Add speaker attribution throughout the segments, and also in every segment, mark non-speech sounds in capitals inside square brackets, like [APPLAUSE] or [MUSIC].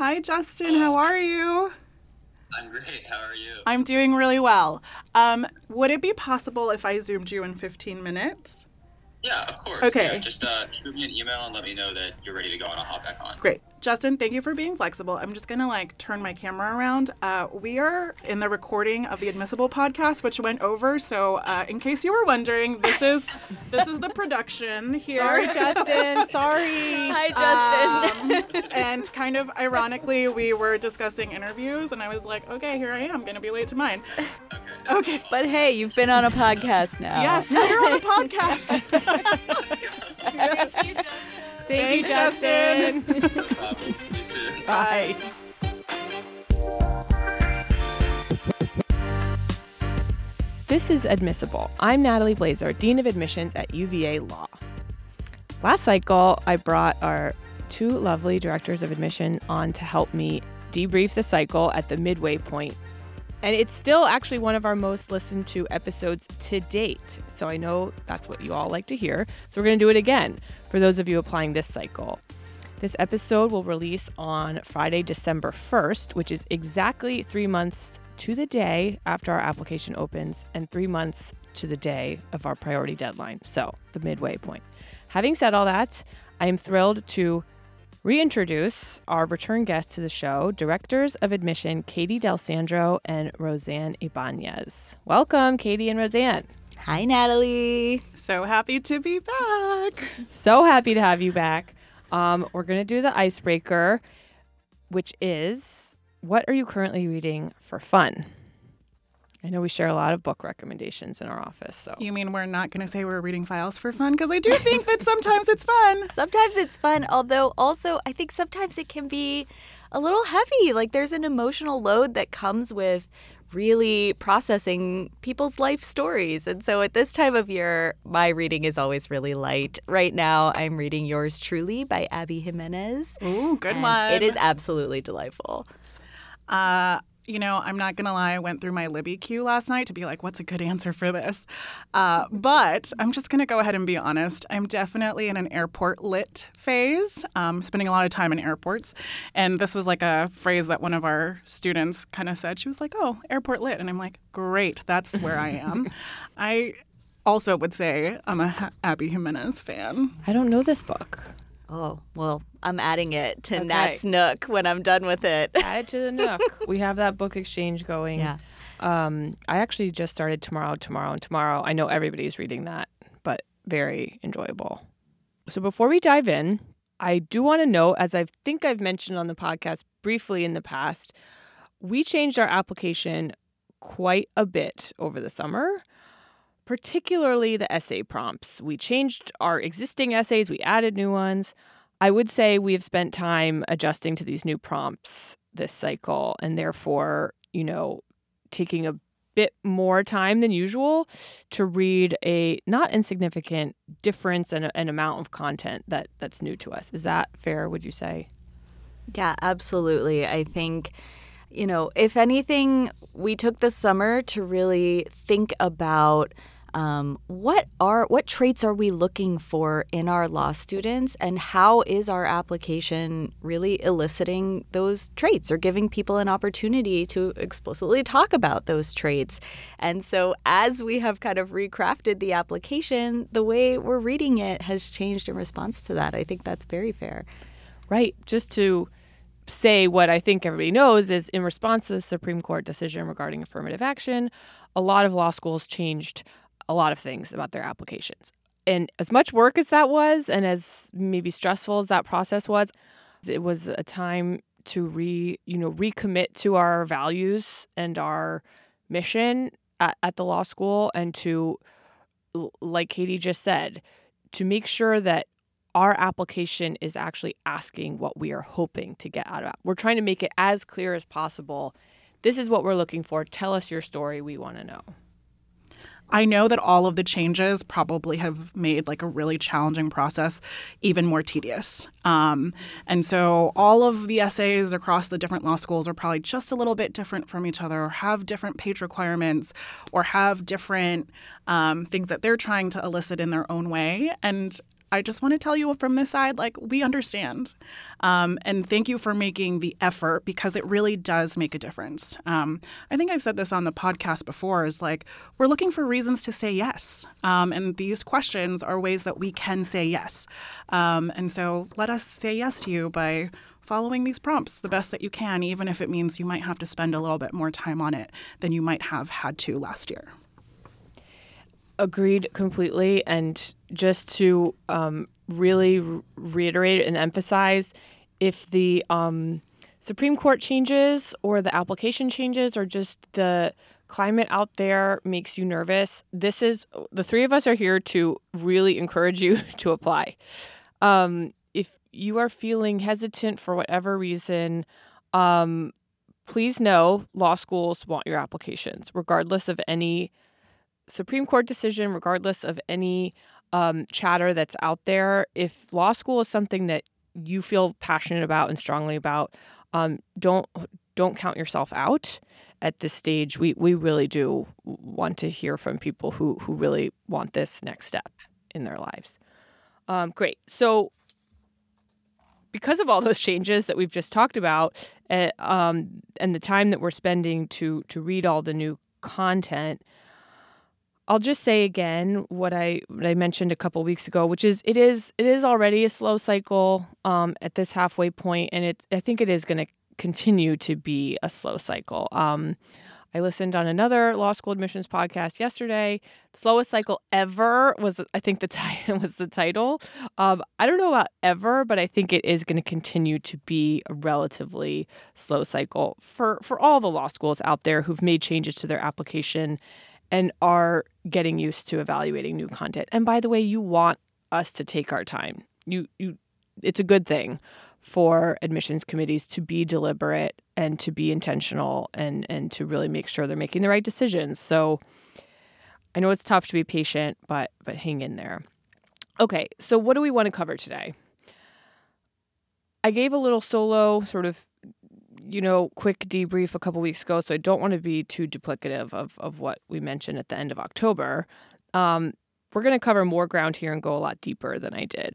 Speaker 1: Hi, Justin. How are you?
Speaker 2: I'm great. How are you?
Speaker 1: I'm doing really well. Um, would it be possible if I zoomed you in 15 minutes?
Speaker 2: Yeah, of course.
Speaker 1: Okay.
Speaker 2: Yeah, just uh, shoot me an email and let me know that you're ready to go, and I'll hop back on.
Speaker 1: Great. Justin, thank you for being flexible. I'm just going to like turn my camera around. Uh, we are in the recording of the Admissible podcast, which went over. So, uh, in case you were wondering, this is this is the production here.
Speaker 3: Sorry, Justin. [LAUGHS] Sorry.
Speaker 4: Hi, Justin.
Speaker 1: Um, [LAUGHS] and kind of ironically, we were discussing interviews, and I was like, okay, here I am, going to be late to mine.
Speaker 2: Okay.
Speaker 1: Okay.
Speaker 4: but hey, you've been on a podcast now.
Speaker 1: Yes, now you're on a [LAUGHS] podcast.
Speaker 2: Let's
Speaker 1: yes.
Speaker 3: Thank you,
Speaker 1: Thanks,
Speaker 3: Justin.
Speaker 2: No problem. See you soon.
Speaker 3: Bye. This is Admissible. I'm Natalie Blazer, Dean of Admissions at UVA Law. Last cycle, I brought our two lovely directors of admission on to help me debrief the cycle at the midway point. And it's still actually one of our most listened to episodes to date. So I know that's what you all like to hear. So we're going to do it again for those of you applying this cycle. This episode will release on Friday, December 1st, which is exactly three months to the day after our application opens and three months to the day of our priority deadline. So, the midway point. Having said all that, I am thrilled to reintroduce our return guests to the show, directors of admission Katie Delsandro and Rosanne Ibanez. Welcome, Katie and Rosanne.
Speaker 4: Hi, Natalie.
Speaker 1: So happy to be back.
Speaker 3: So happy to have you back. Um, we're going to do the icebreaker, which is what are you currently reading for fun? I know we share a lot of book recommendations in our office. So,
Speaker 1: You mean we're not going to say we're reading files for fun? Because I do think that sometimes it's fun. [LAUGHS]
Speaker 4: Sometimes it's fun, although also I think sometimes it can be a little heavy. Like there's an emotional load that comes with really processing people's life stories. And so at this time of year, my reading is always really light. Right now, I'm reading Yours Truly by Abby Jimenez.
Speaker 1: Ooh, good
Speaker 4: and
Speaker 1: one.
Speaker 4: It is absolutely delightful.
Speaker 1: Uh, you know, I'm not gonna lie. I went through my Libby queue last night to be like, what's a good answer for this? Uh, but I'm just gonna go ahead and be honest. I'm definitely in an airport lit phase. Um, spending a lot of time in airports, and this was like a phrase that one of our students kind of said. She was like, "Oh, airport lit," and I'm like, "Great, that's where I am." [LAUGHS] I also would say I'm a Abby Jimenez fan.
Speaker 3: I don't know this book.
Speaker 4: Oh, well, I'm adding it to
Speaker 3: Okay.
Speaker 4: Nat's Nook when I'm done with it. [LAUGHS]
Speaker 3: Add it to the Nook. we have that book exchange going.
Speaker 4: Yeah.
Speaker 3: Um, I actually just started tomorrow, tomorrow, and tomorrow. I know everybody's reading that, but very enjoyable. So before we dive in, I do want to note, as I think I've mentioned on the podcast briefly in the past, we changed our application quite a bit over the summer, particularly the essay prompts. We changed our existing essays, we added new ones. I would say we have spent time adjusting to these new prompts this cycle and therefore, you know, taking a bit more time than usual to read a not insignificant difference and an amount of content that that's new to us. Is that fair, would you say?
Speaker 4: Yeah, absolutely. I think, you know, if anything, we took the summer to really think about um, what are what traits are we looking for in our law students, and how is our application really eliciting those traits or giving people an opportunity to explicitly talk about those traits? And so, as we have kind of recrafted the application, the way we're reading it has changed in response to that. I think that's very fair.
Speaker 3: Right. Just to say what I think everybody knows is in response to the Supreme Court decision regarding affirmative action, a lot of law schools changed a lot of things about their applications. And as much work as that was, and as maybe stressful as that process was, it was a time to re, you know, recommit to our values and our mission at, at the law school and to, like Katie just said, to make sure that our application is actually asking what we are hoping to get out of it. We're trying to make it as clear as possible. This is what we're looking for. Tell us your story. We want to know.
Speaker 1: I know that all of the changes probably have made like a really challenging process even more tedious. Um, and so all of the essays across the different law schools are probably just a little bit different from each other, or have different page requirements, or have different um, things that they're trying to elicit in their own way. And I just want to tell you from this side, like, we understand. Um, and thank you for making the effort because it really does make a difference. Um, I think I've said this on the podcast before is like, we're looking for reasons to say yes. Um, and these questions are ways that we can say yes. Um, and so let us say yes to you by following these prompts the best that you can, even if it means you might have to spend a little bit more time on it than you might have had to last year.
Speaker 3: Agreed completely. And just to um, really reiterate and emphasize if the um, Supreme Court changes or the application changes or just the climate out there makes you nervous, this is the three of us are here to really encourage you [LAUGHS] to apply. Um, if you are feeling hesitant for whatever reason, um, please know law schools want your applications, regardless of any Supreme Court decision, regardless of any um, chatter that's out there. If law school is something that you feel passionate about and strongly about, um, don't don't count yourself out at this stage. We we really do want to hear from people who who really want this next step in their lives. Um, great. So because of all those changes that we've just talked about, uh, um, and the time that we're spending to to read all the new content, I'll just say again what I what I mentioned a couple weeks ago, which is it is it is already a slow cycle um, at this halfway point, and it I think it is going to continue to be a slow cycle. Um, I listened on another law school admissions podcast yesterday. Slowest cycle ever was, I think, the title [LAUGHS] was the title. Um, I don't know about ever, but I think it is going to continue to be a relatively slow cycle for for all the law schools out there who've made changes to their application and are getting used to evaluating new content. And by the way, you want us to take our time. You you, it's a good thing for admissions committees to be deliberate and to be intentional and and to really make sure they're making the right decisions. So I know it's tough to be patient, but but hang in there. Okay, so what do we want to cover today? I gave a little solo sort of you know, quick debrief a couple weeks ago, so I don't want to be too duplicative of, of what we mentioned at the end of October. Um, we're going to cover more ground here and go a lot deeper than I did.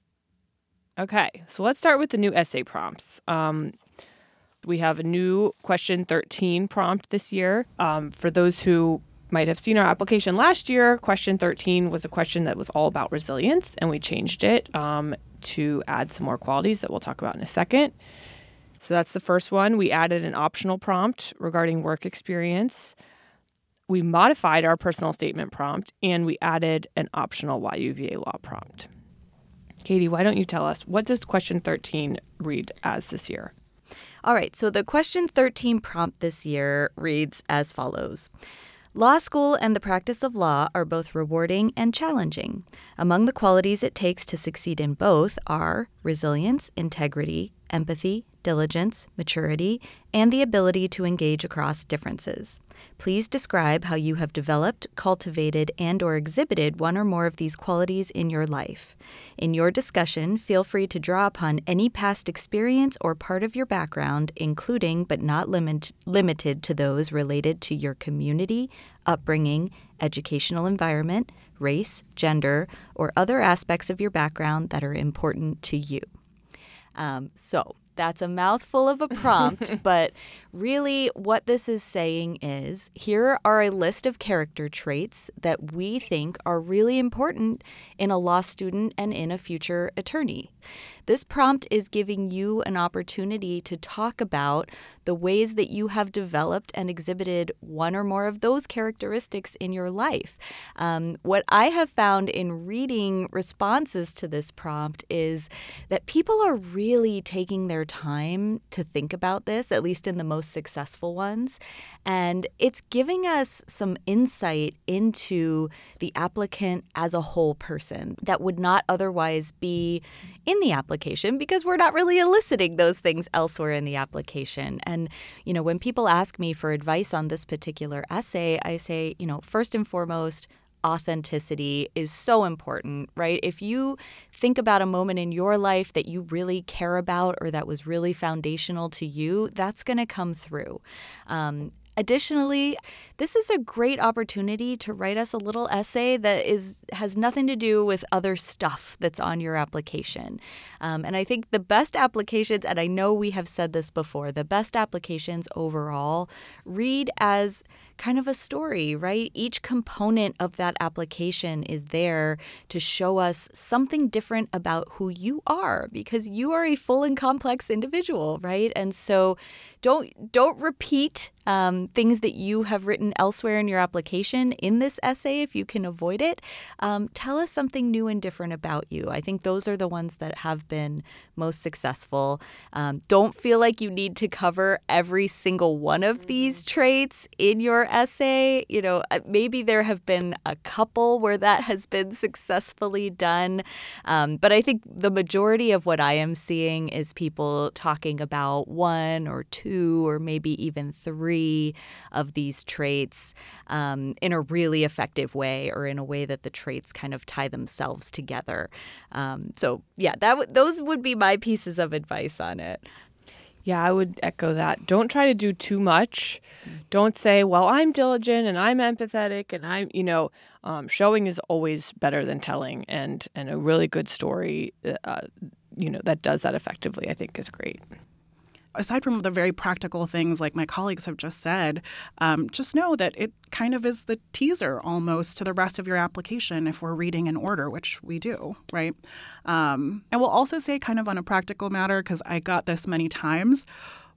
Speaker 3: Okay, so let's start with the new essay prompts. Um, we have a new question 13 prompt this year. Um, for those who might have seen our application last year, question 13 was a question that was all about resilience, and we changed it um, to add some more qualities that we'll talk about in a second. So that's the first one. We added an optional prompt regarding work experience. We modified our personal statement prompt, and we added an optional UVA law prompt. Katie, why don't you tell us what does question 13 read as this year?
Speaker 4: All right, so the question 13 prompt this year reads as follows. Law school and the practice of law are both rewarding and challenging. Among the qualities it takes to succeed in both are resilience, integrity, empathy, diligence, maturity, and the ability to engage across differences. Please describe how you have developed, cultivated, and or exhibited one or more of these qualities in your life. In your discussion, feel free to draw upon any past experience or part of your background, including but not limit, limited to those related to your community, upbringing, educational environment, race, gender, or other aspects of your background that are important to you. Um, so, that's a mouthful of a prompt, [LAUGHS] but really what this is saying is here are a list of character traits that we think are really important in a law student and in a future attorney. This prompt is giving you an opportunity to talk about the ways that you have developed and exhibited one or more of those characteristics in your life. Um, what I have found in reading responses to this prompt is that people are really taking their time to think about this, at least in the most successful ones. And it's giving us some insight into the applicant as a whole person that would not otherwise be in the application because we're not really eliciting those things elsewhere in the application. And, you know, when people ask me for advice on this particular essay, I say, you know, first and foremost, authenticity is so important, right? If you think about a moment in your life that you really care about or that was really foundational to you, that's going to come through. Um, Additionally, this is a great opportunity to write us a little essay that is has nothing to do with other stuff that's on your application. Um, and I think the best applications, and I know we have said this before, the best applications overall read as kind of a story, right? Each component of that application is there to show us something different about who you are because you are a full and complex individual, right? And so don't don't repeat um, things that you have written elsewhere in your application in this essay if you can avoid it. Um, tell us something new and different about you. I think those are the ones that have been most successful. Um, don't feel like you need to cover every single one of these mm-hmm. traits in your essay. You know, uh, maybe there have been a couple where that has been successfully done. Um, but I think the majority of what I am seeing is people talking about one or two or maybe even three three of these traits um, in a really effective way or in a way that the traits kind of tie themselves together. Um, so, yeah, that w- those would be my pieces of advice on it.
Speaker 3: Yeah, I would echo that. Don't try to do too much. Don't say, well, I'm diligent and I'm empathetic and I'm, you know, um, showing is always better than telling. And, and a really good story, uh, you know, that does that effectively, I think is great
Speaker 1: aside from the very practical things like my colleagues have just said, um, just know that it kind of is the teaser almost to the rest of your application if we're reading in order, which we do, right? Um, and we'll also say, kind of on a practical matter, because I got this many times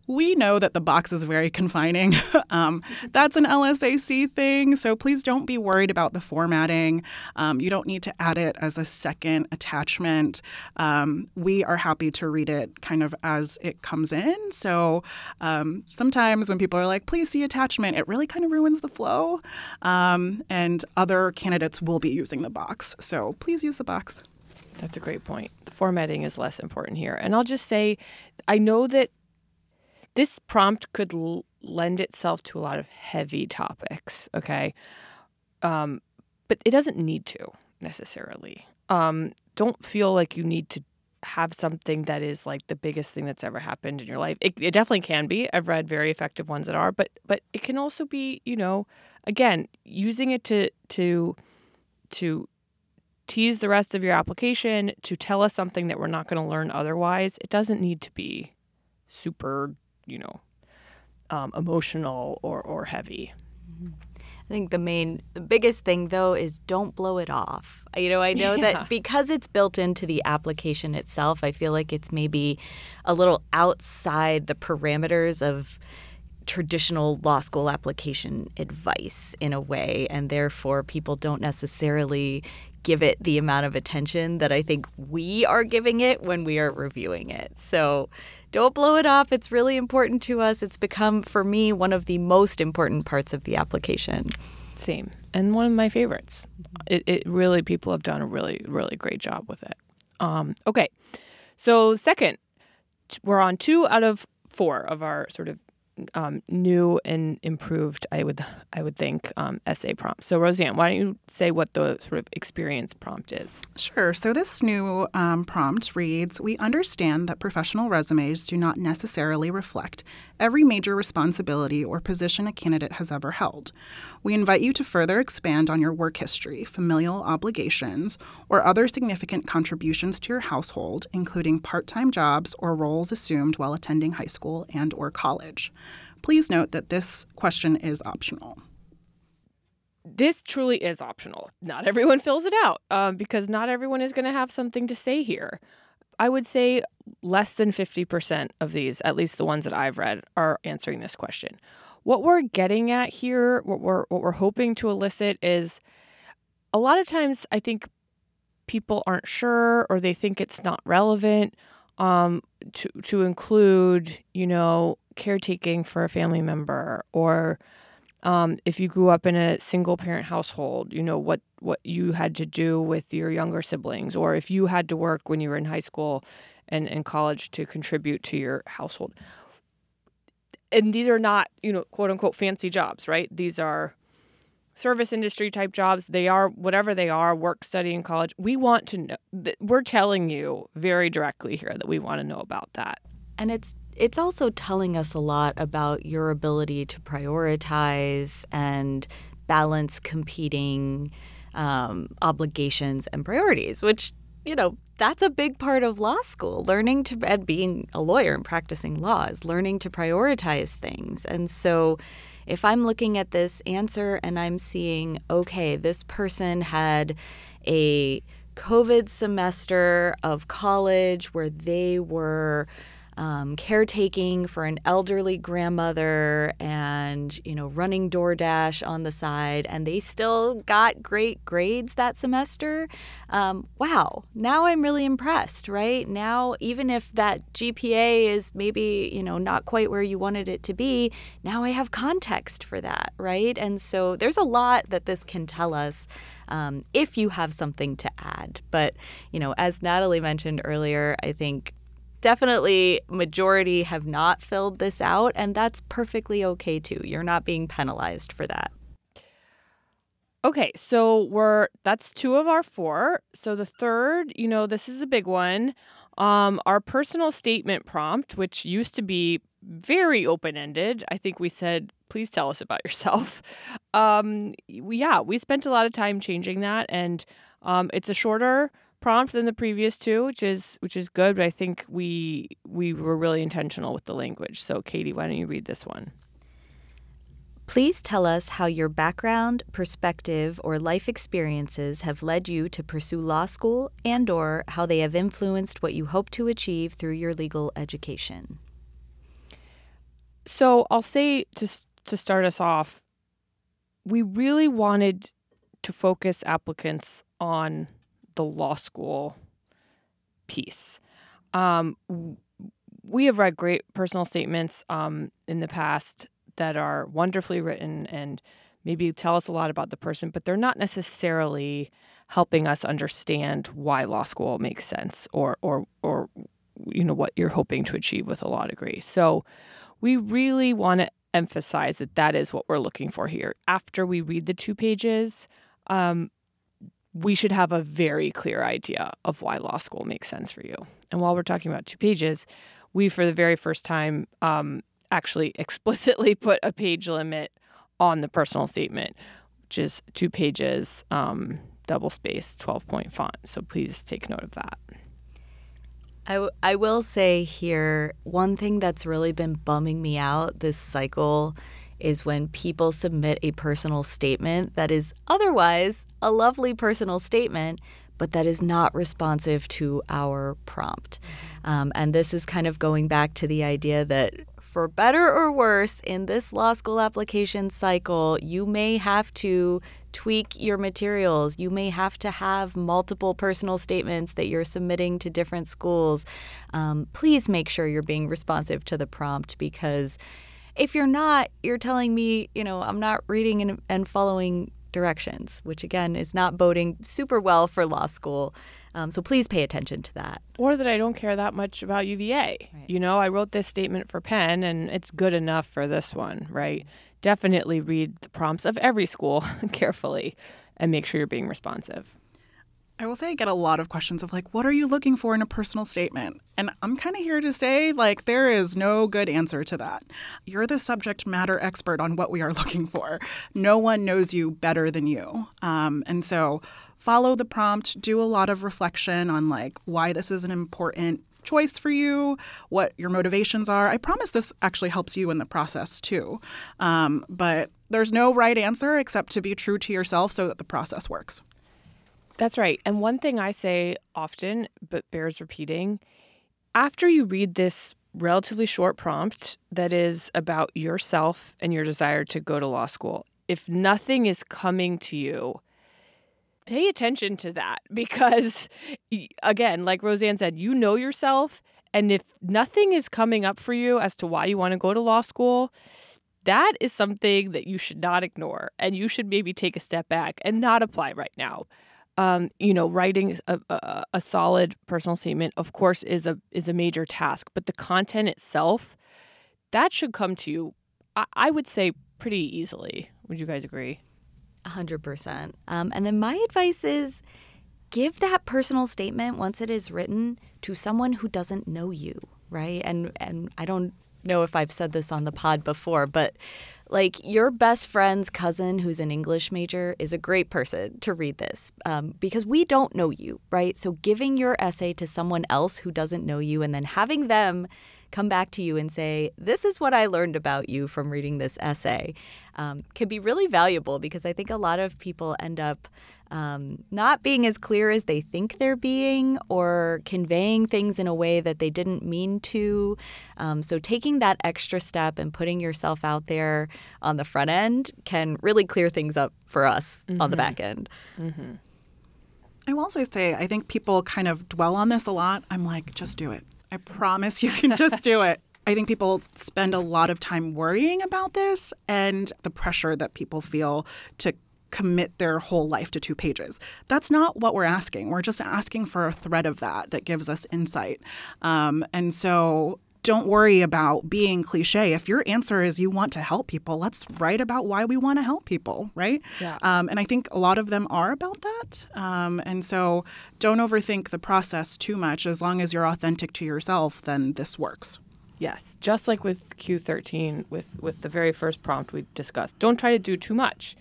Speaker 1: we know that the box is very confining. [LAUGHS] um, that's an LSAC thing, so please don't be worried about the formatting. Um, you don't need to add it as a second attachment. Um, we are happy to read it kind of as it comes in. So um, sometimes when people are like, please see attachment, it really kind of ruins the flow. Um, and other candidates will be using the box. So please use the box.
Speaker 3: That's a great point. The formatting is less important here. And I'll just say, I know that this prompt could l- lend itself to a lot of heavy topics, okay? Um, but it doesn't need to necessarily. Um, don't feel like you need to have something that is like the biggest thing that's ever happened in your life. It, it definitely can be. I've read very effective ones that are, but but it can also be, you know, again, using it to to to tease the rest of your application, to tell us something that we're not going to learn otherwise. It doesn't need to be super you know, um, emotional or, or heavy.
Speaker 4: I think the main, the biggest thing though is don't blow it off. You know, I know [LAUGHS] yeah. that because it's built into the application itself, I feel like it's maybe a little outside the parameters of traditional law school application advice in a way, and therefore people don't necessarily give it the amount of attention that I think we are giving it when we are reviewing it. So don't blow it off. It's really important to us. It's become, for me, one of the most important parts of the application.
Speaker 3: Same. And one of my favorites. It, it really, people have done a really, really great job with it. Um, okay. So, second, we're on two out of four of our sort of um, new and improved, I would I would think, um, essay prompt. So, Rosanne, why don't you say what the sort of experience prompt is?
Speaker 1: Sure. So, this new um, prompt reads We understand that professional resumes do not necessarily reflect every major responsibility or position a candidate has ever held. We invite you to further expand on your work history, familial obligations, or other significant contributions to your household, including part-time jobs or roles assumed while attending high school and or college. Please note that this question is optional
Speaker 3: this truly is optional. Not everyone fills it out um, because not everyone is going to have something to say here. I would say less than 50% of these, at least the ones that I've read, are answering this question. What we're getting at here, what we're what we're hoping to elicit is a lot of times I think people aren't sure or they think it's not relevant um, to to include, you know, caretaking for a family member or um, if you grew up in a single parent household, you know what what you had to do with your younger siblings, or if you had to work when you were in high school and, in college to contribute to your household. And these are not, you know, quote unquote fancy jobs, right? These are service industry type jobs. They are whatever they are, work, study in college. We want to know. We're telling you very directly here that we want to know about that.
Speaker 4: And it's it's also telling us a lot about your ability to prioritize and balance competing um, obligations and priorities, which you know that's a big part of law school. Learning to and being a lawyer and practicing law is learning to prioritize things. And so, if I'm looking at this answer and I'm seeing, okay, this person had a COVID semester of college where they were um, caretaking for an elderly grandmother and you know running DoorDash on the side, and they still got great grades that semester. Um, wow, now I'm really impressed. Right now, even if that GPA is maybe you know not quite where you wanted it to be, now I have context for that. Right, and so there's a lot that this can tell us. Um, if you have something to add. But, you know, as Natalie mentioned earlier, I think definitely majority have not filled this out and that's perfectly okay too. You're not being penalized for that.
Speaker 3: Okay so we're that's two of our four. So the third you know this is a big one. Um, our personal statement prompt which used to be very open-ended i think we said please tell us about yourself. [LAUGHS] Um, yeah we spent a lot of time changing that and um, it's a shorter prompt than the previous two, which is which is good. But I think we we were really intentional with the language. So, Katie, why don't you read this one?
Speaker 4: Please tell us how your background, perspective, or life experiences have led you to pursue law school and or how they have influenced what you hope to achieve through your legal education.
Speaker 3: So, I'll say to to start us off, we really wanted to focus applicants on the law school piece. Um, we have read great personal statements um, in the past that are wonderfully written and maybe tell us a lot about the person, but they're not necessarily helping us understand why law school makes sense or or or you know what you're hoping to achieve with a law degree. So we really want to emphasize that that is what we're looking for here. After we read the two pages, um, we should have a very clear idea of why law school makes sense for you. And while we're talking about two pages, we, for the very first time, um, actually [LAUGHS] explicitly put a page limit on the personal statement, which is two pages, um, double space, 12 point font. So please take note of that.
Speaker 4: I, w- I will say here one thing that's really been bumming me out this cycle is when people submit a personal statement that is otherwise a lovely personal statement, but that is not responsive to our prompt. Um, and this is kind of going back to the idea that for better or worse, in this law school application cycle, you may have to tweak your materials. You may have to have multiple personal statements that you're submitting to different schools. Um, please make sure you're being responsive to the prompt because if you're not, you're telling me, you know, I'm not reading and, and following directions, which again is not boding super well for law school. Um, so please pay attention to that.
Speaker 3: Or that I don't care that much about UVA. Right. You know, I wrote this statement for Penn and it's good enough for this one, right? Definitely read the prompts of every school [LAUGHS] carefully and make sure you're being responsive.
Speaker 1: I will say I get a lot of questions of like, what are you looking for in a personal statement? And I'm kind of here to say, like, there is no good answer to that. You're the subject matter expert on what we are [LAUGHS] looking for. No one knows you better than you. Um, and so follow the prompt, do a lot of reflection on like why this is an important choice for you, what your motivations are. I promise this actually helps you in the process too. Um, but there's no right answer except to be true to yourself so that the process works.
Speaker 3: That's right. And one thing I say often, but bears repeating after you read this relatively short prompt that is about yourself and your desire to go to law school, if nothing is coming to you, pay attention to that [LAUGHS] because, again, like Rosanne said, you know yourself. And if nothing is coming up for you as to why you want to go to law school, that is something that you should not ignore. And you should maybe take a step back and not apply right now um, you know, writing a, a, a, solid personal statement, of course, is a is a major task. But the content itself, that should come to you, I, I would say, pretty easily. Would you guys agree?
Speaker 4: A hundred percent. Um, and then my advice is, give that personal statement once it is written to someone who doesn't know you. right? And and I don't know if I've said this on the pod before, but like your best friend's cousin who's an English major is a great person to read this um, because we don't know you, right? So giving your essay to someone else who doesn't know you and then having them come back to you and say, This is what I learned about you from reading this essay, um, can be really valuable because I think a lot of people end up um, not being as clear as they think they're being or conveying things in a way that they didn't mean to. Um, so, taking that extra step and putting yourself out there on the front end can really clear things up for us mm-hmm. on the back end.
Speaker 1: Mm-hmm. I will also say, I think people kind of dwell on this a lot. I'm like, just do it. I promise you can just do it. [LAUGHS] I think people spend a lot of time worrying about this and the pressure that people feel to commit their whole life to two pages. That's not what we're asking. We're just asking for a thread of that that gives us insight. Um, and so don't worry about being cliche. If your answer is you want to help people, let's write about why we want to help people, right?
Speaker 3: Yeah.
Speaker 1: Um, and I think a lot of them are about that. Um, and so don't overthink the process too much. As long as you're authentic to yourself, then this works.
Speaker 3: Yes, just like with Q13, with with the very first prompt we discussed. Don't try to do too much.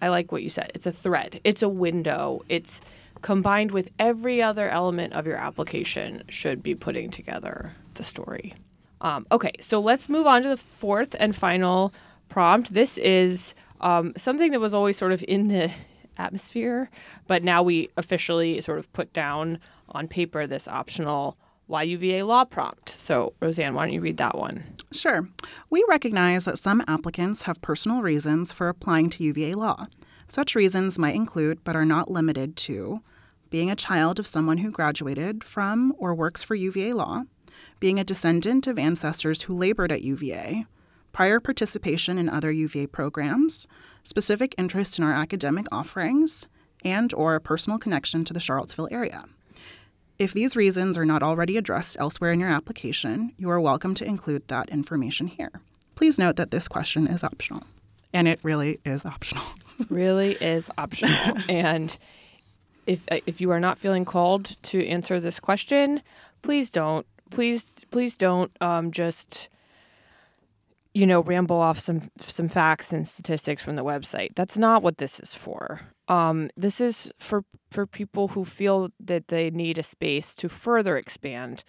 Speaker 3: I like what you said. It's a thread. It's a window. It's combined with every other element of your application should be putting together the story. Um, okay, so let's move on to the fourth and final prompt. This is um, something that was always sort of in the [LAUGHS] atmosphere, but now we officially sort of put down on paper this optional UVA law prompt. So, Rosanne, why don't you read that one?
Speaker 1: Sure. We recognize that some applicants have personal reasons for applying to UVA law. Such reasons might include, but are not limited to, being a child of someone who graduated from or works for UVA law, being a descendant of ancestors who labored at UVA, prior participation in other UVA programs, specific interest in our academic offerings, and or a personal connection to the Charlottesville area. If these reasons are not already addressed elsewhere in your application, you are welcome to include that information here. Please note that this question is optional. And it really is optional. [LAUGHS]
Speaker 3: really is optional. [LAUGHS] and if if you are not feeling called to answer this question, please don't please please don't um, just you know ramble off some some facts and statistics from the website. That's not what this is for. Um, this is for for people who feel that they need a space to further expand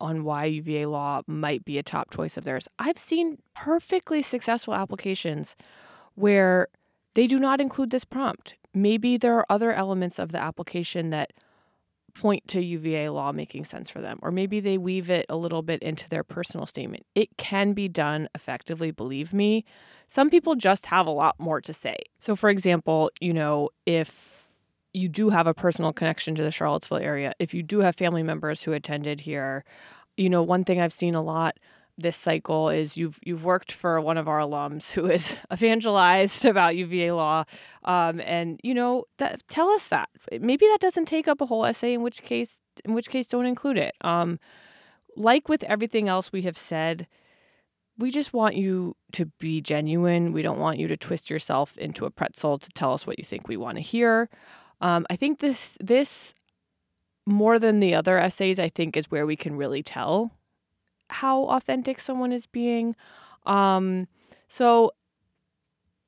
Speaker 3: on why UVA law might be a top choice of theirs. I've seen perfectly successful applications where they do not include this prompt. Maybe there are other elements of the application that point to UVA law making sense for them, or maybe they weave it a little bit into their personal statement. It can be done effectively, believe me. Some people just have a lot more to say. So, for example, you know, if you do have a personal connection to the Charlottesville area, if you do have family members who attended here, you know, one thing I've seen a lot this cycle is you've you've worked for one of our alums who is [LAUGHS] evangelized about UVA law, um, and you know that tell us that maybe that doesn't take up a whole essay. In which case, in which case, don't include it. Um, like with everything else we have said, we just want you to be genuine. We don't want you to twist yourself into a pretzel to tell us what you think we want to hear. Um, I think this this more than the other essays, I think is where we can really tell how authentic someone is being. Um, so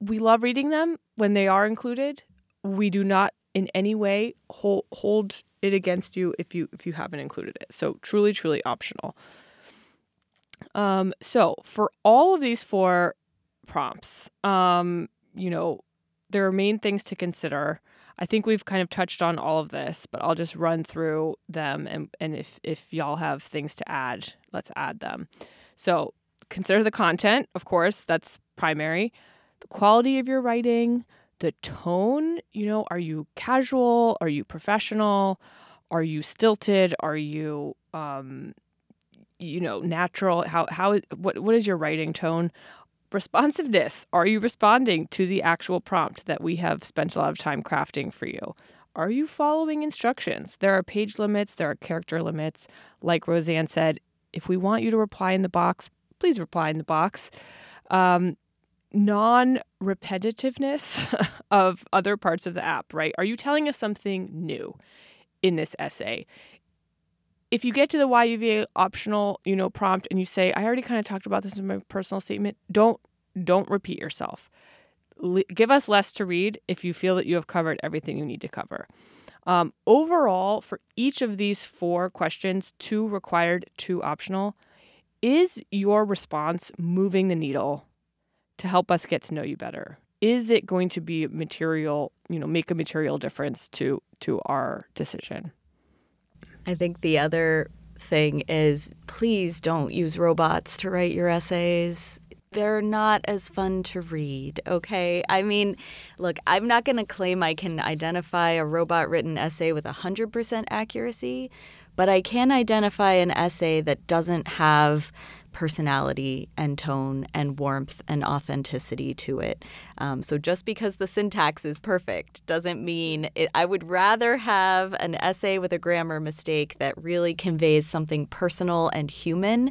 Speaker 3: we love reading them when they are included. We do not in any way hold, hold it against you if you if you haven't included it. So truly, truly optional. Um, so for all of these four prompts, um, you know, there are main things to consider. I think we've kind of touched on all of this, but I'll just run through them and, and if, if y'all have things to add, let's add them. So consider the content, of course, that's primary. The quality of your writing, the tone, you know, are you casual? Are you professional? Are you stilted? Are you um you know, natural? How how what what is your writing tone? Responsiveness. Are you responding to the actual prompt that we have spent a lot of time crafting for you? Are you following instructions? There are page limits, there are character limits. Like Rosanne said, if we want you to reply in the box, please reply in the box. Um, non repetitiveness [LAUGHS] of other parts of the app, right? Are you telling us something new in this essay? If you get to the UVA optional, you know, prompt and you say, I already kind of talked about this in my personal statement, don't don't repeat yourself. Give us less to read if you feel that you have covered everything you need to cover. Um, overall, for each of these four questions, two required, two optional, is your response moving the needle to help us get to know you better? Is it going to be material, you know, make a material difference to to our decision?
Speaker 4: I think the other thing is please don't use robots to write your essays. They're not as fun to read, okay? I mean, look, I'm not going to claim I can identify a robot written essay with 100% accuracy, but I can identify an essay that doesn't have personality and tone and warmth and authenticity to it. Um, so just because the syntax is perfect doesn't mean it, I would rather have an essay with a grammar mistake that really conveys something personal and human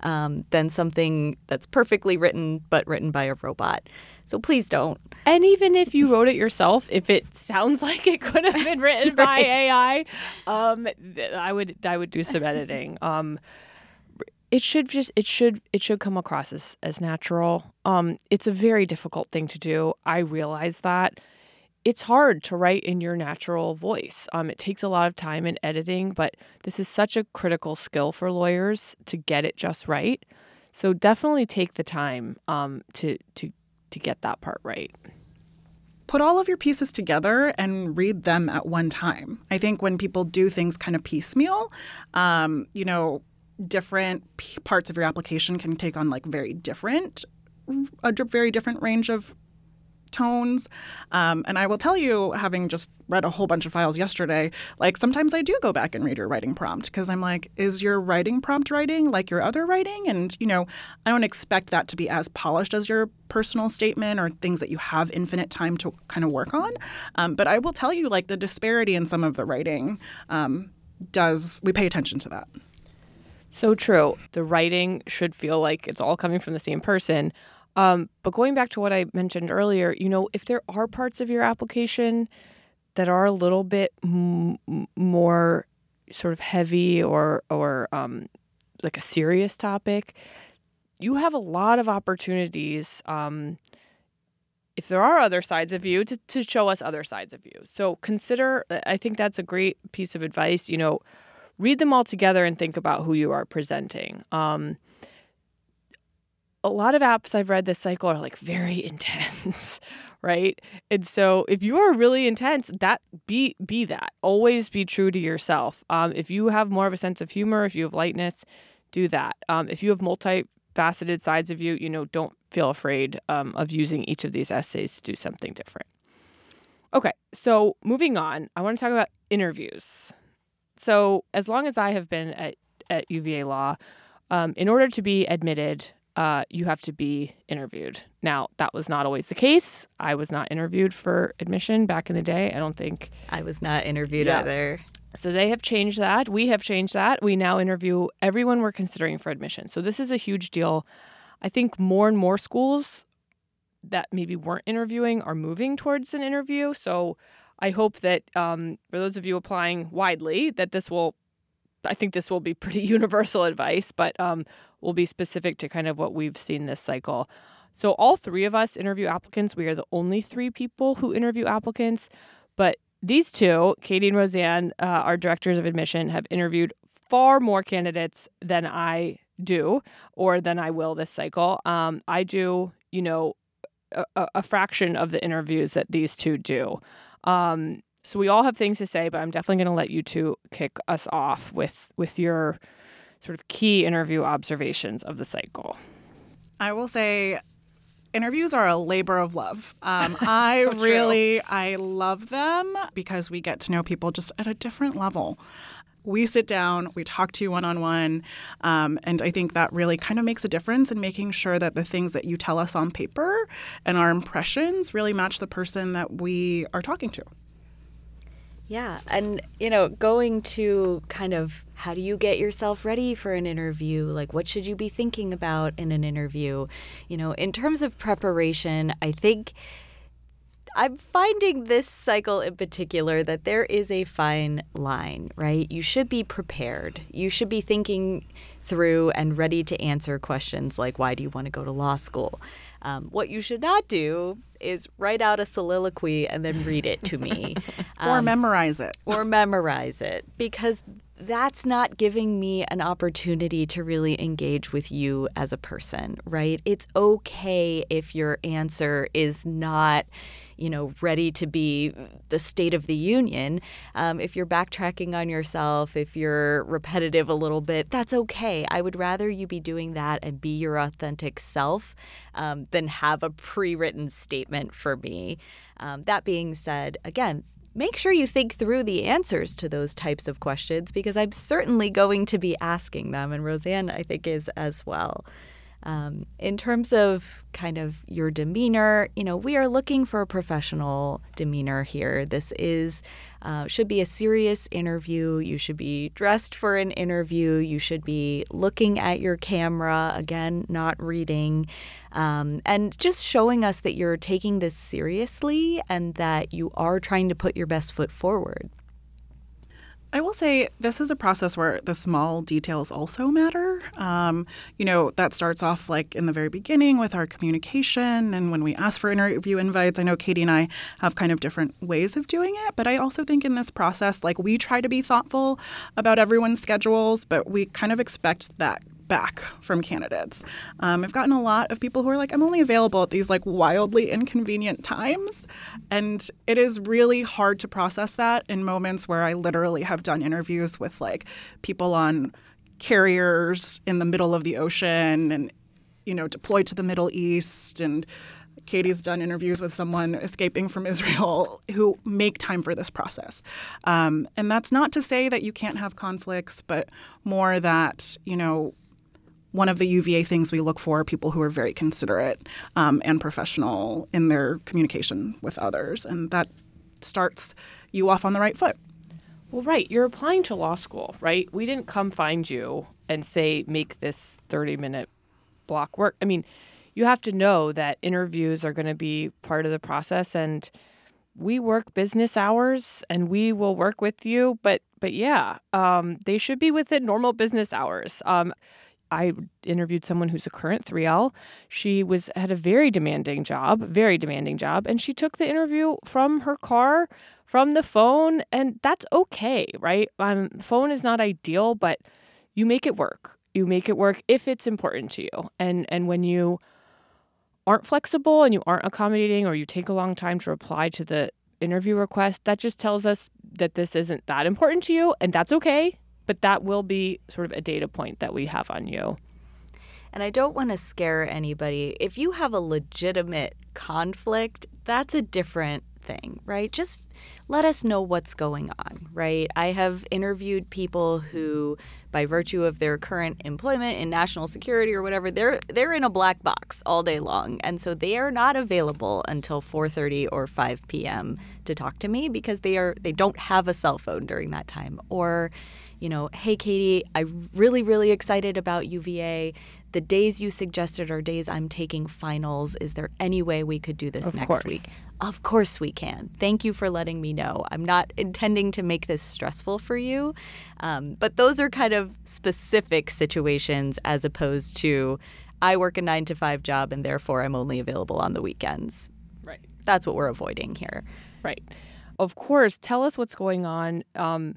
Speaker 4: um, than something that's perfectly written but written by a robot. So please don't.
Speaker 3: And even if you wrote it yourself, if it sounds [LAUGHS] like it could have been written [LAUGHS] by AI, um, I would I would do some [LAUGHS] editing. Um, it should just it should it should come across as, as natural. Um it's a very difficult thing to do. I realize that. It's hard to write in your natural voice. Um it takes a lot of time and editing but this is such a critical skill for lawyers to get it just right. So definitely take the time um to to to get that part right
Speaker 1: put all of your pieces together and read them at one time. I think when people do things kind of piecemeal, um, you know, different p- parts of your application can take on like very different a very different range of tones um, and i will tell you having just read a whole bunch of files yesterday like sometimes i do go back and read your writing prompt because i'm like is your writing prompt writing like your other writing and you know i don't expect that to be as polished as your personal statement or things that you have infinite time to kind of work on um, but i will tell you like the disparity in some of the writing um, does we pay attention to that
Speaker 3: so true. The writing should feel like it's all coming from the same person. Um, but going back to what I mentioned earlier, you know, if there are parts of your application that are a little bit m- more sort of heavy or or um, like a serious topic, you have a lot of opportunities. Um, if there are other sides of you to, to show us other sides of you so consider i think that's a great piece of advice you know read them all together and think about who you are presenting. Um, a lot of apps I've read this cycle are like very [LAUGHS] intense, right? And so if you are really intense, that be be that. Always be true to yourself. Um, if you have more of a sense of humor, if you have lightness, do that. Um, if you have multifaceted sides of you, you know, don't feel afraid um, of using each of these essays to do something different. Okay, so moving on, I want to talk about interviews. So, as long as I have been at, at UVA Law, um, in order to be admitted, uh, you have to be interviewed. Now, that was not always the case. I was not interviewed for admission back in the day. I don't think.
Speaker 4: I was not interviewed
Speaker 3: Yeah.
Speaker 4: either.
Speaker 3: So they have changed that. We have changed that. We now interview everyone we're considering for admission. So this is a huge deal. I think more and more schools that maybe weren't interviewing are moving towards an interview. So I hope that um, for those of you applying widely, that this will, I think this will be pretty [LAUGHS] universal advice, but um, will be specific to kind of what we've seen this cycle. So all three of us interview applicants. We are the only three people who interview applicants, but these two, Katie and Rosanne, uh, our directors of admission, have interviewed far more candidates than I do or than I will this cycle. Um, I do, you know, a, a- fraction of the interviews that these two do. Um, so we all have things to say, but I'm definitely going to let you two kick us off with with your sort of key interview observations of the cycle.
Speaker 1: I will say interviews are a labor of love. Um, [LAUGHS] I
Speaker 3: So
Speaker 1: really, I love them because we get to know people just at a different level. We sit down, we talk to you one on one, and I think that really kind of makes a difference in making sure that the things that you tell us on paper and our impressions really match the person that we are talking to.
Speaker 4: Yeah. And, you know, going to kind of how do you get yourself ready for an interview? Like, what should you be thinking about in an interview? You know, in terms of preparation, I think I'm finding this cycle in particular that there is a fine line, right? You should be prepared. You should be thinking through and ready to answer questions like, why do you want to go to law school? Um, what you should not do is write out a soliloquy and then read it to me. [LAUGHS]
Speaker 1: or um, memorize it.
Speaker 4: or memorize it because that's not giving me an opportunity to really engage with you as a person, right? It's okay if your answer is not, you know, ready to be the State of the Union. Um, if you're backtracking on yourself, if you're repetitive a little bit, that's okay. I would rather you be doing that and be your authentic self um, than have a pre written statement for me. Um, that being said, again, make sure you think through the answers to those types of questions because I'm certainly going to be asking them, and Rosanne, I think, is as well. Um, in terms of kind of your demeanor, you know, we are looking for a professional demeanor here. This is uh, should be a serious interview. You should be dressed for an interview. You should be looking at your camera again, not reading, um, and just showing us that you're taking this seriously and that you are trying to put your best foot forward.
Speaker 1: I will say this is a process where the small details also matter. Um, you know, that starts off like in the very beginning with our communication and when we ask for interview invites. I know Katie and I have kind of different ways of doing it, but I also think in this process, like we try to be thoughtful about everyone's schedules, but we kind of expect that back from candidates. Um, I've gotten a lot of people who are like, I'm only available at these like wildly inconvenient times. And it is really hard to process that in moments where I literally have done interviews with like people on carriers in the middle of the ocean and, you know, deployed to the Middle East and Katie's done interviews with someone escaping from Israel [LAUGHS] who make time for this process. Um, and that's not to say that you can't have conflicts, but more that, you know, one of the UVA things we look for are people who are very considerate um, and professional in their communication with others. And that starts you off on the right foot.
Speaker 3: Well, right. You're applying to law school, right? We didn't come find you and say, make this 30 minute block work. I mean, you have to know that interviews are going to be part of the process and we work business hours and we will work with you but but yeah um, they should be within normal business hours um, I interviewed someone who's a current 3L. She was had a very demanding job, very demanding job, and she took the interview from her car, from the phone, and that's okay, right? Um, phone is not ideal, but you make it work. You make it work if it's important to you, and and when you aren't flexible and you aren't accommodating, or you take a long time to reply to the interview request, that just tells us that this isn't that important to you, and that's okay but that will be sort of a data point that we have on you.
Speaker 4: And I don't want to scare anybody. If you have a legitimate conflict, that's a different thing, right? Just let us know what's going on, right? I have interviewed people who by virtue of their current employment in national security or whatever, they're they're in a black box all day long. And so they are not available until 4:30 or 5 p.m. to talk to me because they are they don't have a cell phone during that time or you know, hey, Katie, I'm really, really excited about UVA. The days you suggested are days I'm taking finals. Is there any way we could do this
Speaker 3: of
Speaker 4: next
Speaker 3: course.
Speaker 4: week? Of course we can. Thank you for letting me know. I'm not intending to make this stressful for you, um, but those are kind of specific situations as opposed to I work a nine to five job and therefore I'm only available on the weekends.
Speaker 3: Right.
Speaker 4: That's what we're avoiding here.
Speaker 3: Right. Of course, tell us what's going on. Um,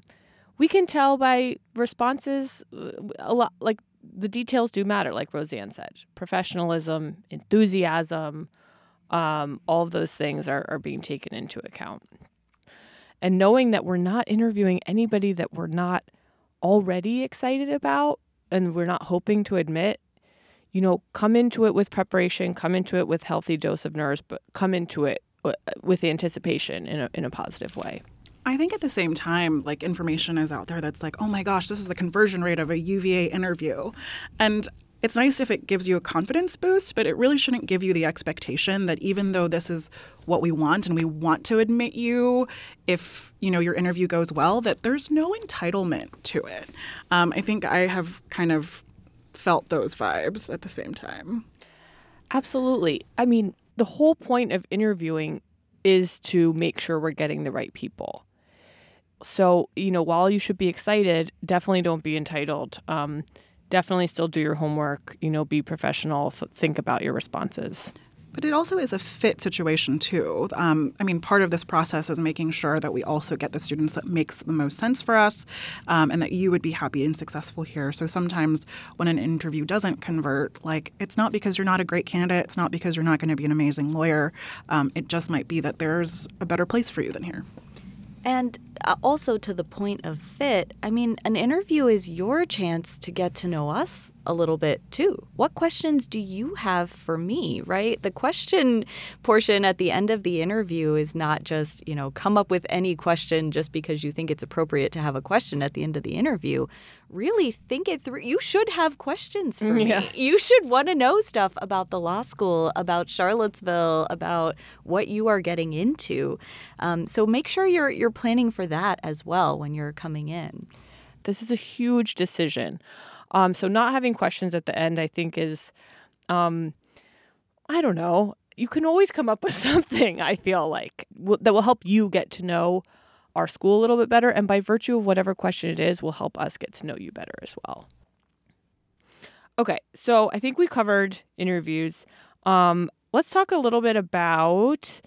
Speaker 3: we can tell by responses uh, a lot like the details do matter like Rosanne said. Professionalism enthusiasm um, all of those things are, are being taken into account. And knowing that we're not interviewing anybody that we're not already excited about and we're not hoping to admit you know come into it with preparation come into it with healthy dose of nerves but come into it uh, with anticipation in a, in a positive way
Speaker 1: I think at the same time, like information is out there that's like, oh my gosh, this is the conversion rate of a UVA interview. And it's nice if it gives you a confidence boost, but it really shouldn't give you the expectation that even though this is what we want and we want to admit you if you know your interview goes well, that there's no entitlement to it. Um, I think I have kind of felt those vibes at the same time.
Speaker 3: Absolutely. I mean, the whole point of interviewing is to make sure we're getting the right people. So, you know, while you should be excited, definitely don't be entitled. Um, definitely still do your homework, you know, be professional, th- think about your responses.
Speaker 1: But it also is a fit situation too. Um, I mean, part of this process is making sure that we also get the students that makes the most sense for us, um, and that you would be happy and successful here. So sometimes when an interview doesn't convert, like it's not because you're not a great candidate, it's not because you're not going to be an amazing lawyer. Um, it just might be that there's a better place for you than here.
Speaker 4: And uh, also to the point of fit, I mean, an interview is your chance to get to know us a little bit too. What questions do you have for me, right? The question portion at the end of the interview is not just, you know, come up with any question just because you think it's appropriate to have a question at the end of the interview. Really think it through. You should have questions for
Speaker 3: Yeah.
Speaker 4: me. You should want to know stuff about the law school, about Charlottesville, about what you are getting into. Um, so make sure you're you're planning for that as well when you're coming in.
Speaker 3: This is a huge decision. Um, so not having questions at the end, I think, is, um, I don't know. You can always come up [LAUGHS] with something. I feel like w- that will help you get to know our school a little bit better, and by virtue of whatever question it is, will help us get to know you better as well. Okay, so I think we covered interviews. Um, let's talk a little bit about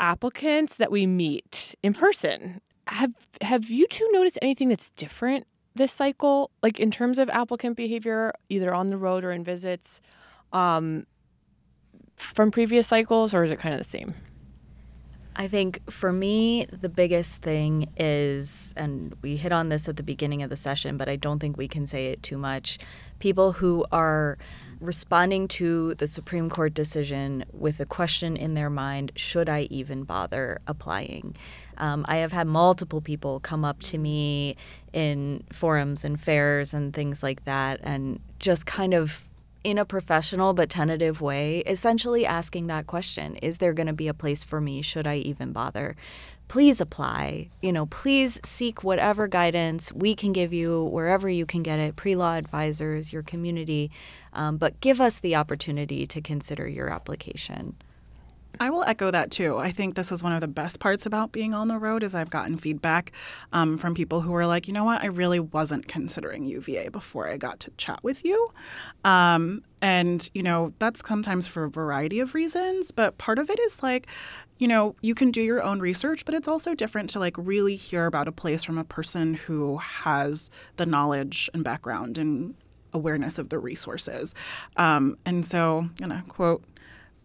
Speaker 3: applicants that we meet in person. Have have you two noticed anything that's different this cycle, like in terms of applicant behavior, either on the road or in visits, um, from previous cycles, or is it kind of the same?
Speaker 4: I think for me, the biggest thing is, and we hit on this at the beginning of the session, but I don't think we can say it too much. People who are responding to the Supreme Court decision with a question in their mind should I even bother applying? Um, I have had multiple people come up to me in forums and fairs and things like that, and just kind of in a professional but tentative way, essentially asking that question Is there going to be a place for me? Should I even bother? Please apply. You know, please seek whatever guidance we can give you wherever you can get it pre law advisors, your community, um, but give us the opportunity to consider your application.
Speaker 1: I will echo that too. I think this is one of the best parts about being on the road is I've gotten feedback um, from people who are like, you know what, I really wasn't considering UVA before I got to chat with you. Um, and, you know, that's sometimes for a variety of reasons, but part of it is like, you know, you can do your own research, but it's also different to like really hear about a place from a person who has the knowledge and background and awareness of the resources. Um, and so, you know, quote,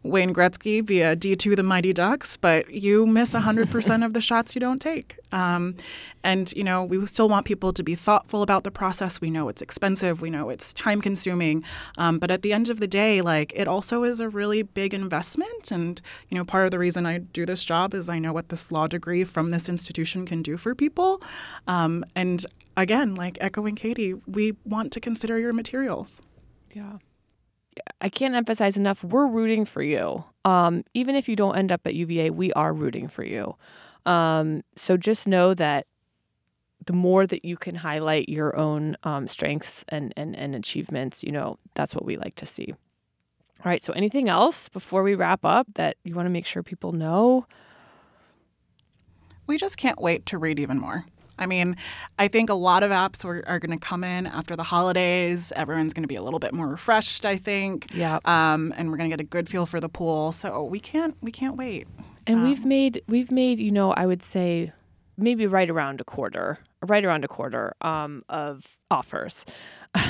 Speaker 1: Wayne Gretzky via D2 the Mighty Ducks, but you miss 100% of the shots you don't take. Um, and, you know, we still want people to be thoughtful about the process. We know it's expensive, we know it's time consuming. Um, but at the end of the day, like, it also is a really big investment. And, you know, part of the reason I do this job is I know what this law degree from this institution can do for people. Um, and again, like echoing Katie, we want to consider your materials.
Speaker 3: Yeah. I can't emphasize enough. We're rooting for you. Um, even if you don't end up at UVA, we are rooting for you. Um, so just know that the more that you can highlight your own um, strengths and, and, and achievements, you know, that's what we like to see. All right. So anything else before we wrap up that you want to make sure people know?
Speaker 1: We just can't wait to read even more. I mean, I think a lot of apps are, are going to come in after the holidays. Everyone's going to be a little bit more refreshed, I think.
Speaker 3: Yeah.
Speaker 1: Um, and we're going to get a good feel for the pool. So we can't we can't wait.
Speaker 3: And we've made we've made you know I would say maybe right around a quarter, right around a quarter um, of offers. [LAUGHS]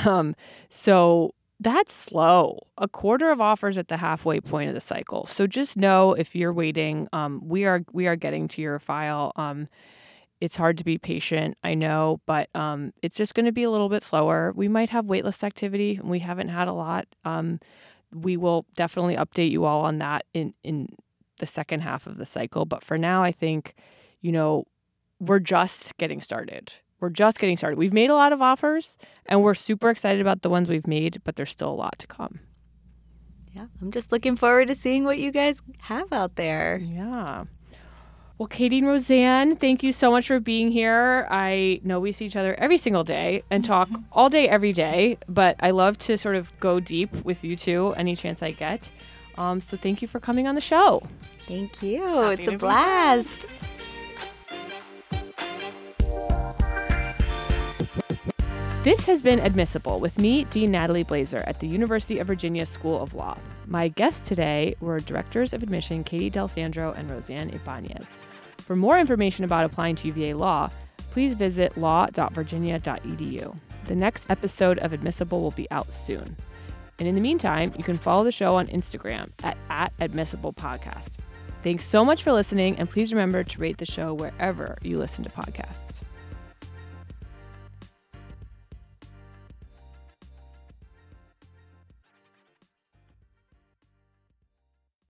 Speaker 3: Um, so that's slow. A quarter of offers at the halfway point of the cycle. So just know if you're waiting, um, we are we are getting to your file. It's hard to be patient, I know, but um, it's just going to be a little bit slower. We might have waitlist activity. And we haven't had a lot. Um, we will definitely update you all on that in in the second half of the cycle. But for now, I think, you know, we're just getting started. We're just getting started. We've made a lot of offers and we're super excited about the ones we've made, but there's still a lot to come.
Speaker 4: Yeah, I'm just looking forward to seeing what you guys have out there.
Speaker 3: Yeah. Well, Katie and Rosanne, thank you so much for being here. I know we see each other every single day and talk all day, every day, but I love to sort of go deep with you two any chance I get. Um, so thank you for coming on the show.
Speaker 4: Thank you.
Speaker 1: Happy
Speaker 4: it's a blast.
Speaker 3: This has been Admissible with me, Dean Natalie Blazer, at the University of Virginia School of Law. My guests today were Directors of Admission Katie Delsandro and Rosanne Ibanez. For more information about applying to UVA Law, please visit law.virginia.edu. The next episode of Admissible will be out soon. And in the meantime, you can follow the show on Instagram at, at Admissible Podcast. Thanks so much for listening, and please remember to rate the show wherever you listen to podcasts.